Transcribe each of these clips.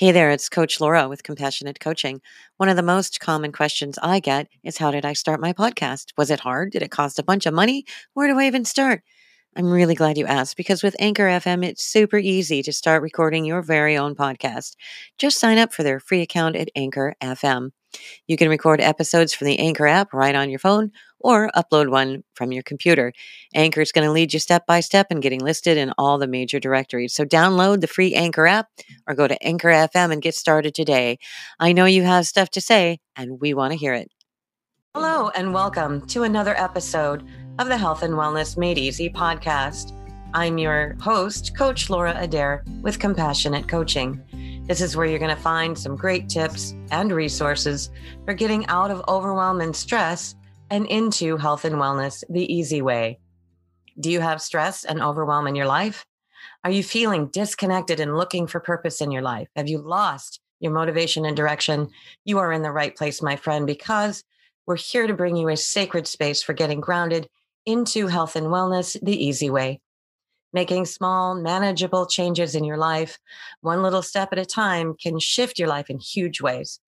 Hey there, it's Coach Laura with Compassionate Coaching. One of the most common questions I get is How did I start my podcast? Was it hard? Did it cost a bunch of money? Where do I even start? I'm really glad you asked because with Anchor FM, it's super easy to start recording your very own podcast. Just sign up for their free account at Anchor FM. You can record episodes from the Anchor app right on your phone or upload one from your computer. Anchor is going to lead you step by step in getting listed in all the major directories. So download the free Anchor app or go to Anchor FM and get started today. I know you have stuff to say, and we want to hear it. Hello, and welcome to another episode of the Health and Wellness Made Easy podcast. I'm your host, Coach Laura Adair with Compassionate Coaching. This is where you're going to find some great tips and resources for getting out of overwhelm and stress and into health and wellness the easy way. Do you have stress and overwhelm in your life? Are you feeling disconnected and looking for purpose in your life? Have you lost your motivation and direction? You are in the right place, my friend, because we're here to bring you a sacred space for getting grounded into health and wellness the easy way. Making small, manageable changes in your life, one little step at a time, can shift your life in huge ways.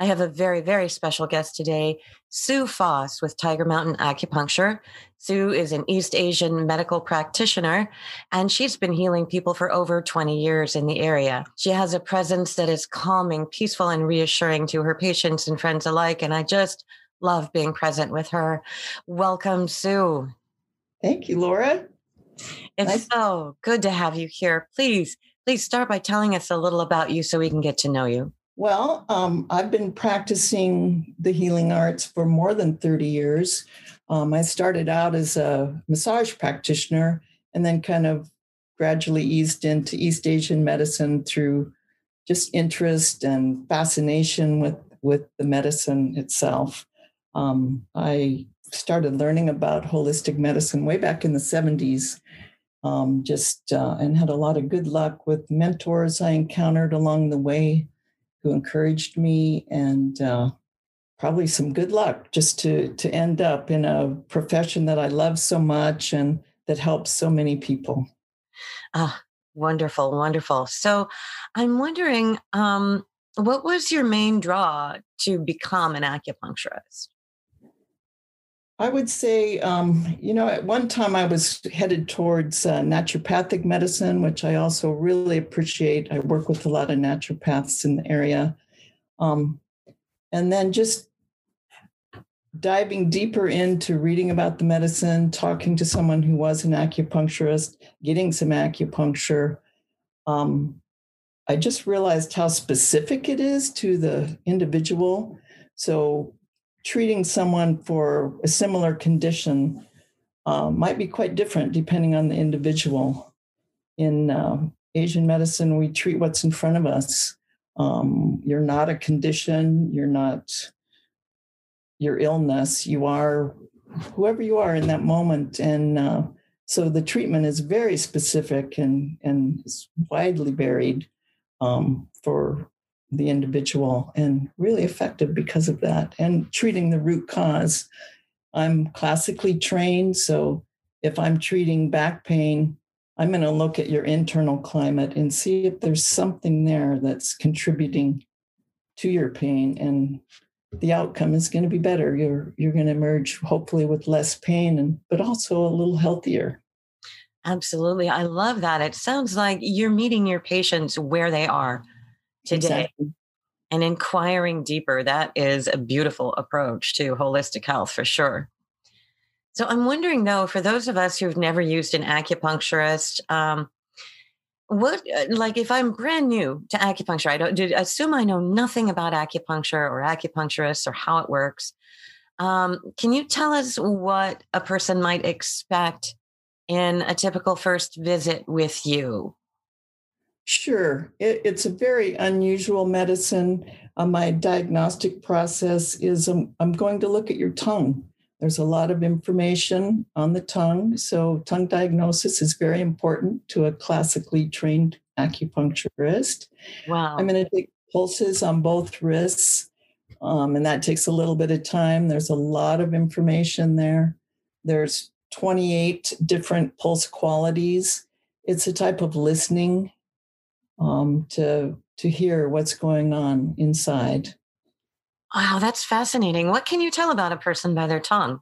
I have a very, very special guest today, Sue Foss with Tiger Mountain Acupuncture. Sue is an East Asian medical practitioner, and she's been healing people for over 20 years in the area. She has a presence that is calming, peaceful, and reassuring to her patients and friends alike. And I just love being present with her. Welcome, Sue. Thank you, Laura. It's nice. so good to have you here. Please, please start by telling us a little about you so we can get to know you. Well, um, I've been practicing the healing arts for more than 30 years. Um, I started out as a massage practitioner and then kind of gradually eased into East Asian medicine through just interest and fascination with, with the medicine itself. Um, I started learning about holistic medicine way back in the 70s. Um, just uh, and had a lot of good luck with mentors I encountered along the way who encouraged me and uh, probably some good luck just to to end up in a profession that I love so much and that helps so many people. Ah, wonderful, wonderful. So, I'm wondering, um, what was your main draw to become an acupuncturist? I would say, um, you know, at one time I was headed towards uh, naturopathic medicine, which I also really appreciate. I work with a lot of naturopaths in the area. Um, and then just diving deeper into reading about the medicine, talking to someone who was an acupuncturist, getting some acupuncture. Um, I just realized how specific it is to the individual. So treating someone for a similar condition uh, might be quite different depending on the individual. In uh, Asian medicine, we treat what's in front of us. Um, you're not a condition, you're not your illness, you are whoever you are in that moment. And uh, so the treatment is very specific and, and is widely varied um, for the individual and really effective because of that and treating the root cause. I'm classically trained, so if I'm treating back pain, I'm going to look at your internal climate and see if there's something there that's contributing to your pain and the outcome is going to be better. You're you're going to emerge hopefully with less pain and but also a little healthier. Absolutely. I love that. It sounds like you're meeting your patients where they are today exactly. and inquiring deeper. That is a beautiful approach to holistic health for sure. So I'm wondering though, for those of us who've never used an acupuncturist, um, what uh, like if I'm brand new to acupuncture, I don't assume I know nothing about acupuncture or acupuncturists or how it works. Um, can you tell us what a person might expect in a typical first visit with you? Sure. It, it's a very unusual medicine. Uh, my diagnostic process is um, I'm going to look at your tongue. There's a lot of information on the tongue. So, tongue diagnosis is very important to a classically trained acupuncturist. Wow. I'm going to take pulses on both wrists, um, and that takes a little bit of time. There's a lot of information there. There's 28 different pulse qualities. It's a type of listening um, to to hear what's going on inside. Wow, that's fascinating. What can you tell about a person by their tongue?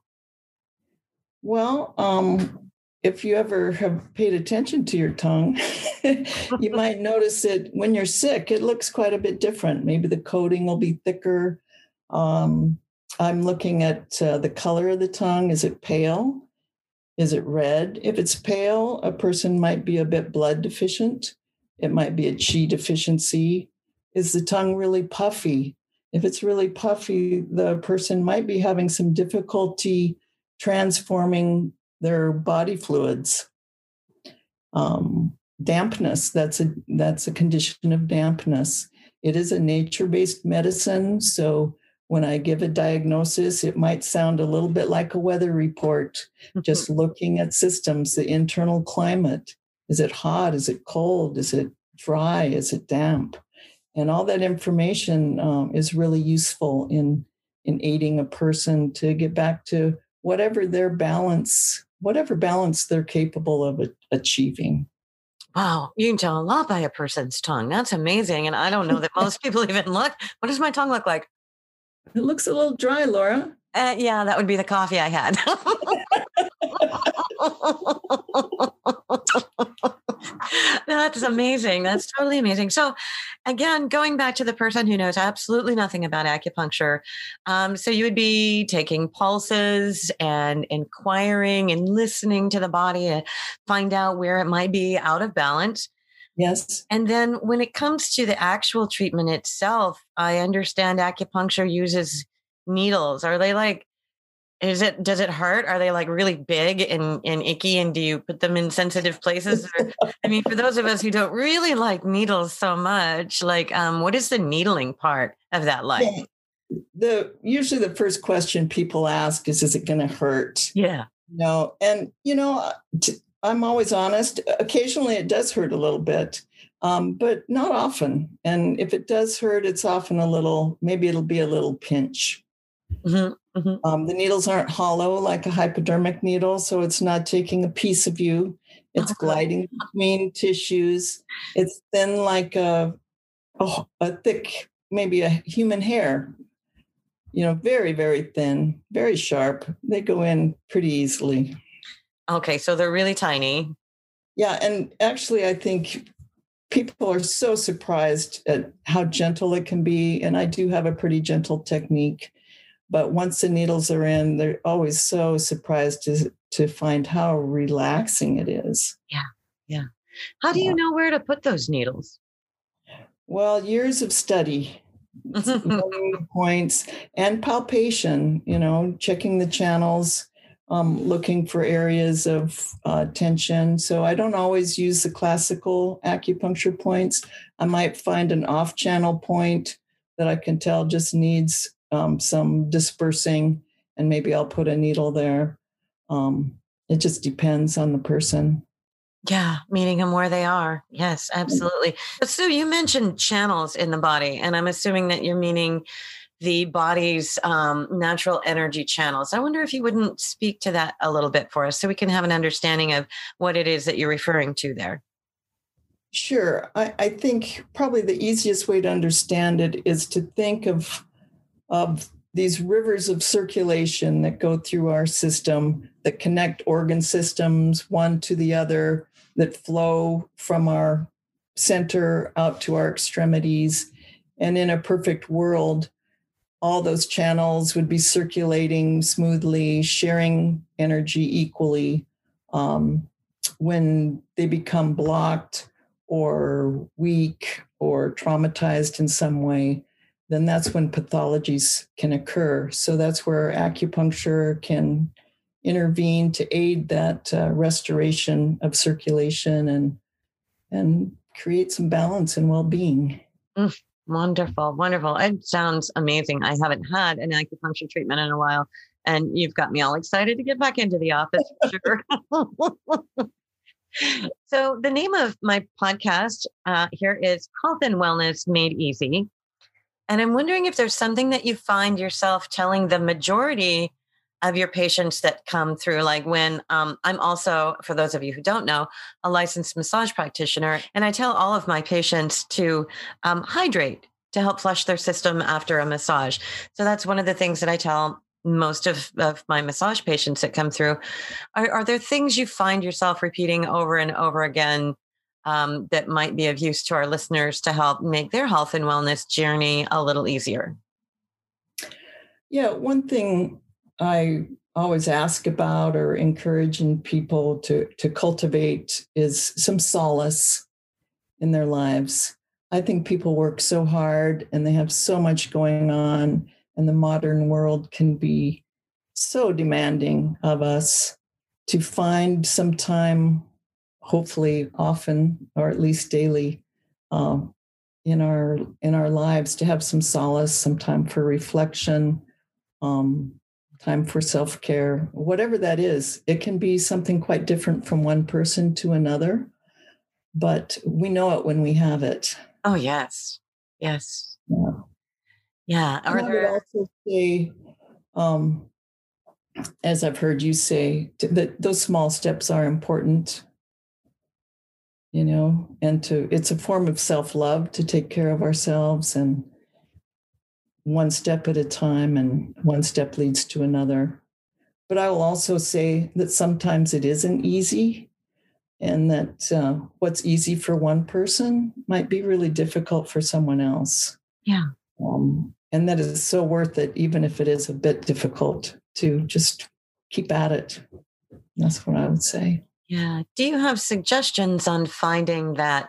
Well, um, if you ever have paid attention to your tongue, you might notice that when you're sick, it looks quite a bit different. Maybe the coating will be thicker. Um, I'm looking at uh, the color of the tongue. Is it pale? Is it red? If it's pale, a person might be a bit blood deficient. It might be a chi deficiency. Is the tongue really puffy? If it's really puffy, the person might be having some difficulty transforming their body fluids. Um, dampness, that's a that's a condition of dampness. It is a nature-based medicine. So when I give a diagnosis, it might sound a little bit like a weather report, just looking at systems, the internal climate. Is it hot? Is it cold? Is it dry? Is it damp? And all that information um, is really useful in, in aiding a person to get back to whatever their balance, whatever balance they're capable of achieving. Wow, you can tell a lot by a person's tongue. That's amazing. And I don't know that most people even look. What does my tongue look like? It looks a little dry, Laura. Uh, yeah, that would be the coffee I had. That's amazing. That's totally amazing. So, again, going back to the person who knows absolutely nothing about acupuncture, um, so you would be taking pulses and inquiring and listening to the body to find out where it might be out of balance. Yes. And then when it comes to the actual treatment itself, I understand acupuncture uses needles. Are they like is it does it hurt? Are they like really big and, and icky? And do you put them in sensitive places? Or, I mean, for those of us who don't really like needles so much, like um, what is the needling part of that like? Yeah. The usually the first question people ask is, is it going to hurt? Yeah. No, and you know, uh, I'm always honest. Occasionally, it does hurt a little bit, um, but not often. And if it does hurt, it's often a little. Maybe it'll be a little pinch. Mm-hmm. Mm-hmm. Um, the needles aren't hollow like a hypodermic needle, so it's not taking a piece of you. It's oh, gliding between tissues. It's thin like a, a, a thick, maybe a human hair. You know, very, very thin, very sharp. They go in pretty easily. Okay, so they're really tiny. Yeah, and actually, I think people are so surprised at how gentle it can be. And I do have a pretty gentle technique. But once the needles are in, they're always so surprised to, to find how relaxing it is. Yeah. Yeah. How do you know where to put those needles? Well, years of study, points, and palpation, you know, checking the channels, um, looking for areas of uh, tension. So I don't always use the classical acupuncture points. I might find an off channel point that I can tell just needs um, some dispersing, and maybe I'll put a needle there. Um, it just depends on the person. Yeah, meeting them where they are. Yes, absolutely. But Sue, you mentioned channels in the body, and I'm assuming that you're meaning the body's um, natural energy channels. I wonder if you wouldn't speak to that a little bit for us so we can have an understanding of what it is that you're referring to there. Sure. I, I think probably the easiest way to understand it is to think of of these rivers of circulation that go through our system that connect organ systems one to the other that flow from our center out to our extremities. And in a perfect world all those channels would be circulating smoothly sharing energy equally um, when they become blocked or weak or traumatized in some way then that's when pathologies can occur. So that's where acupuncture can intervene to aid that uh, restoration of circulation and and create some balance and well-being. Mm, wonderful, wonderful. It sounds amazing. I haven't had an acupuncture treatment in a while, and you've got me all excited to get back into the office for sure. so the name of my podcast uh, here is Health and Wellness Made Easy. And I'm wondering if there's something that you find yourself telling the majority of your patients that come through like when um, i'm also for those of you who don't know a licensed massage practitioner and i tell all of my patients to um, hydrate to help flush their system after a massage. So that's one of the things that i tell most of, of my massage patients that come through. Are, are there things you find yourself repeating over and over again um, that might be of use to our listeners to help make their health and wellness journey a little easier yeah one thing I always ask about or encouraging people to, to cultivate is some solace in their lives. I think people work so hard and they have so much going on, and the modern world can be so demanding of us to find some time, hopefully often or at least daily, um, in our in our lives to have some solace, some time for reflection, um, time for self care, whatever that is. It can be something quite different from one person to another, but we know it when we have it. Oh, yes. Yes. Yeah. Yeah. Are I would also say, um, as I've heard you say, that those small steps are important. You know, and to it's a form of self love to take care of ourselves and one step at a time, and one step leads to another. But I will also say that sometimes it isn't easy, and that uh, what's easy for one person might be really difficult for someone else. Yeah. Um, and that is so worth it, even if it is a bit difficult to just keep at it. That's what I would say. Yeah. Do you have suggestions on finding that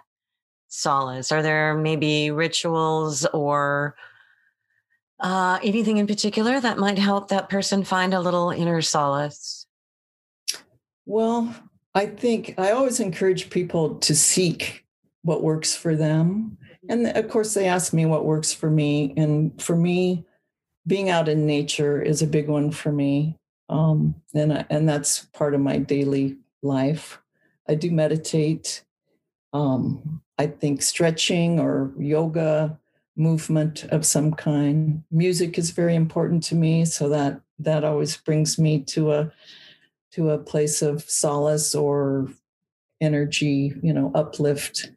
solace? Are there maybe rituals or uh, anything in particular that might help that person find a little inner solace? Well, I think I always encourage people to seek what works for them. And of course, they ask me what works for me. And for me, being out in nature is a big one for me. Um, and, and that's part of my daily life. I do meditate. Um, I think stretching or yoga movement of some kind. Music is very important to me, so that that always brings me to a to a place of solace or energy, you know, uplift.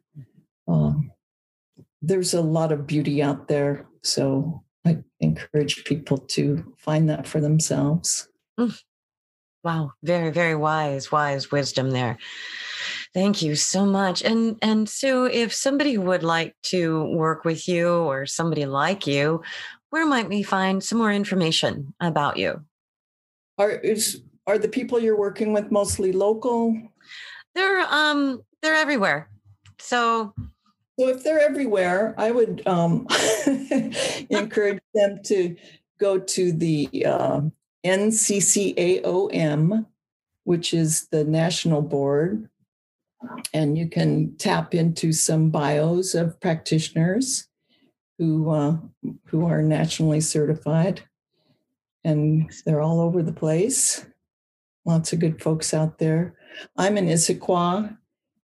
Um, there's a lot of beauty out there, so I encourage people to find that for themselves. Wow, very, very wise, wise wisdom there. Thank you so much. And and Sue, if somebody would like to work with you or somebody like you, where might we find some more information about you? Are is are the people you're working with mostly local? They're um they're everywhere. So so if they're everywhere, I would um, encourage them to go to the uh, NCCAOM, which is the national board and you can tap into some bios of practitioners who uh, who are nationally certified, and they're all over the place. Lots of good folks out there. I'm in Issaquah,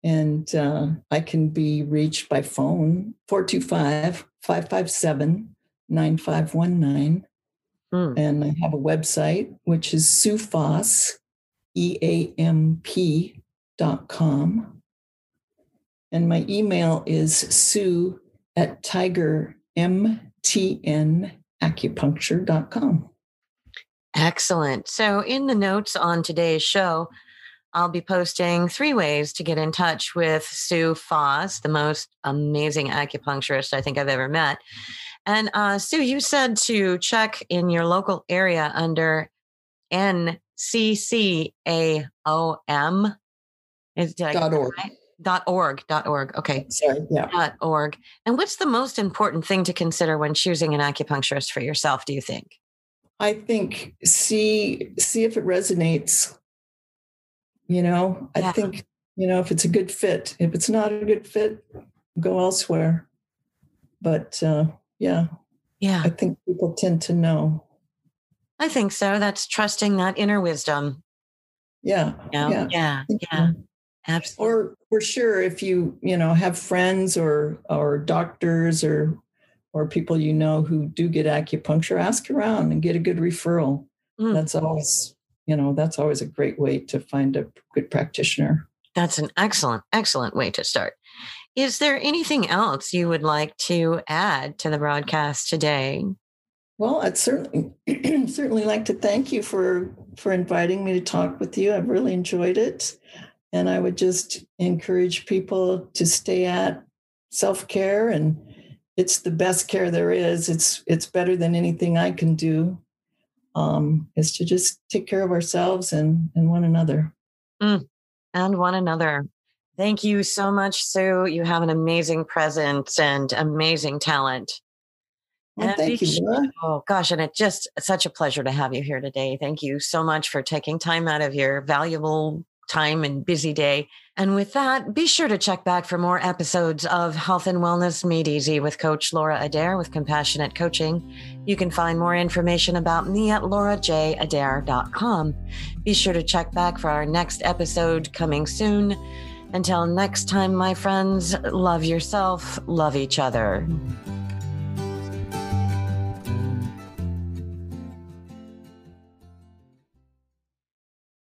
and uh, I can be reached by phone 425 557 9519. Hmm. And I have a website, which is Sue Foss, E A M P com. And my email is sue at tigermtnacupuncture.com. Excellent. So, in the notes on today's show, I'll be posting three ways to get in touch with Sue Foss, the most amazing acupuncturist I think I've ever met. And uh, Sue, you said to check in your local area under NCCAOM is did dot org. Right? Dot org. Dot org. Okay. Sorry. Yeah. Dot org. And what's the most important thing to consider when choosing an acupuncturist for yourself? Do you think? I think see see if it resonates. You know, I think you know if it's a good fit. If it's not a good fit, go elsewhere. But uh, yeah, yeah, I think people tend to know. I think so. That's trusting that inner wisdom. Yeah. You know? Yeah. Yeah. Yeah. Absolutely. Or for sure, if you you know have friends or or doctors or or people you know who do get acupuncture, ask around and get a good referral. Mm. That's always, you know, that's always a great way to find a good practitioner. That's an excellent, excellent way to start. Is there anything else you would like to add to the broadcast today? Well, I'd certainly certainly like to thank you for for inviting me to talk with you. I've really enjoyed it. And I would just encourage people to stay at self-care and it's the best care there is. It's it's better than anything I can do. Um, is to just take care of ourselves and and one another. Mm, and one another. Thank you so much, Sue. You have an amazing presence and amazing talent. Well, thank you. Laura. Oh gosh, and it's just such a pleasure to have you here today. Thank you so much for taking time out of your valuable time and busy day. And with that, be sure to check back for more episodes of Health and Wellness Made Easy with Coach Laura Adair with Compassionate Coaching. You can find more information about me at laurajadair.com. Be sure to check back for our next episode coming soon. Until next time, my friends, love yourself, love each other.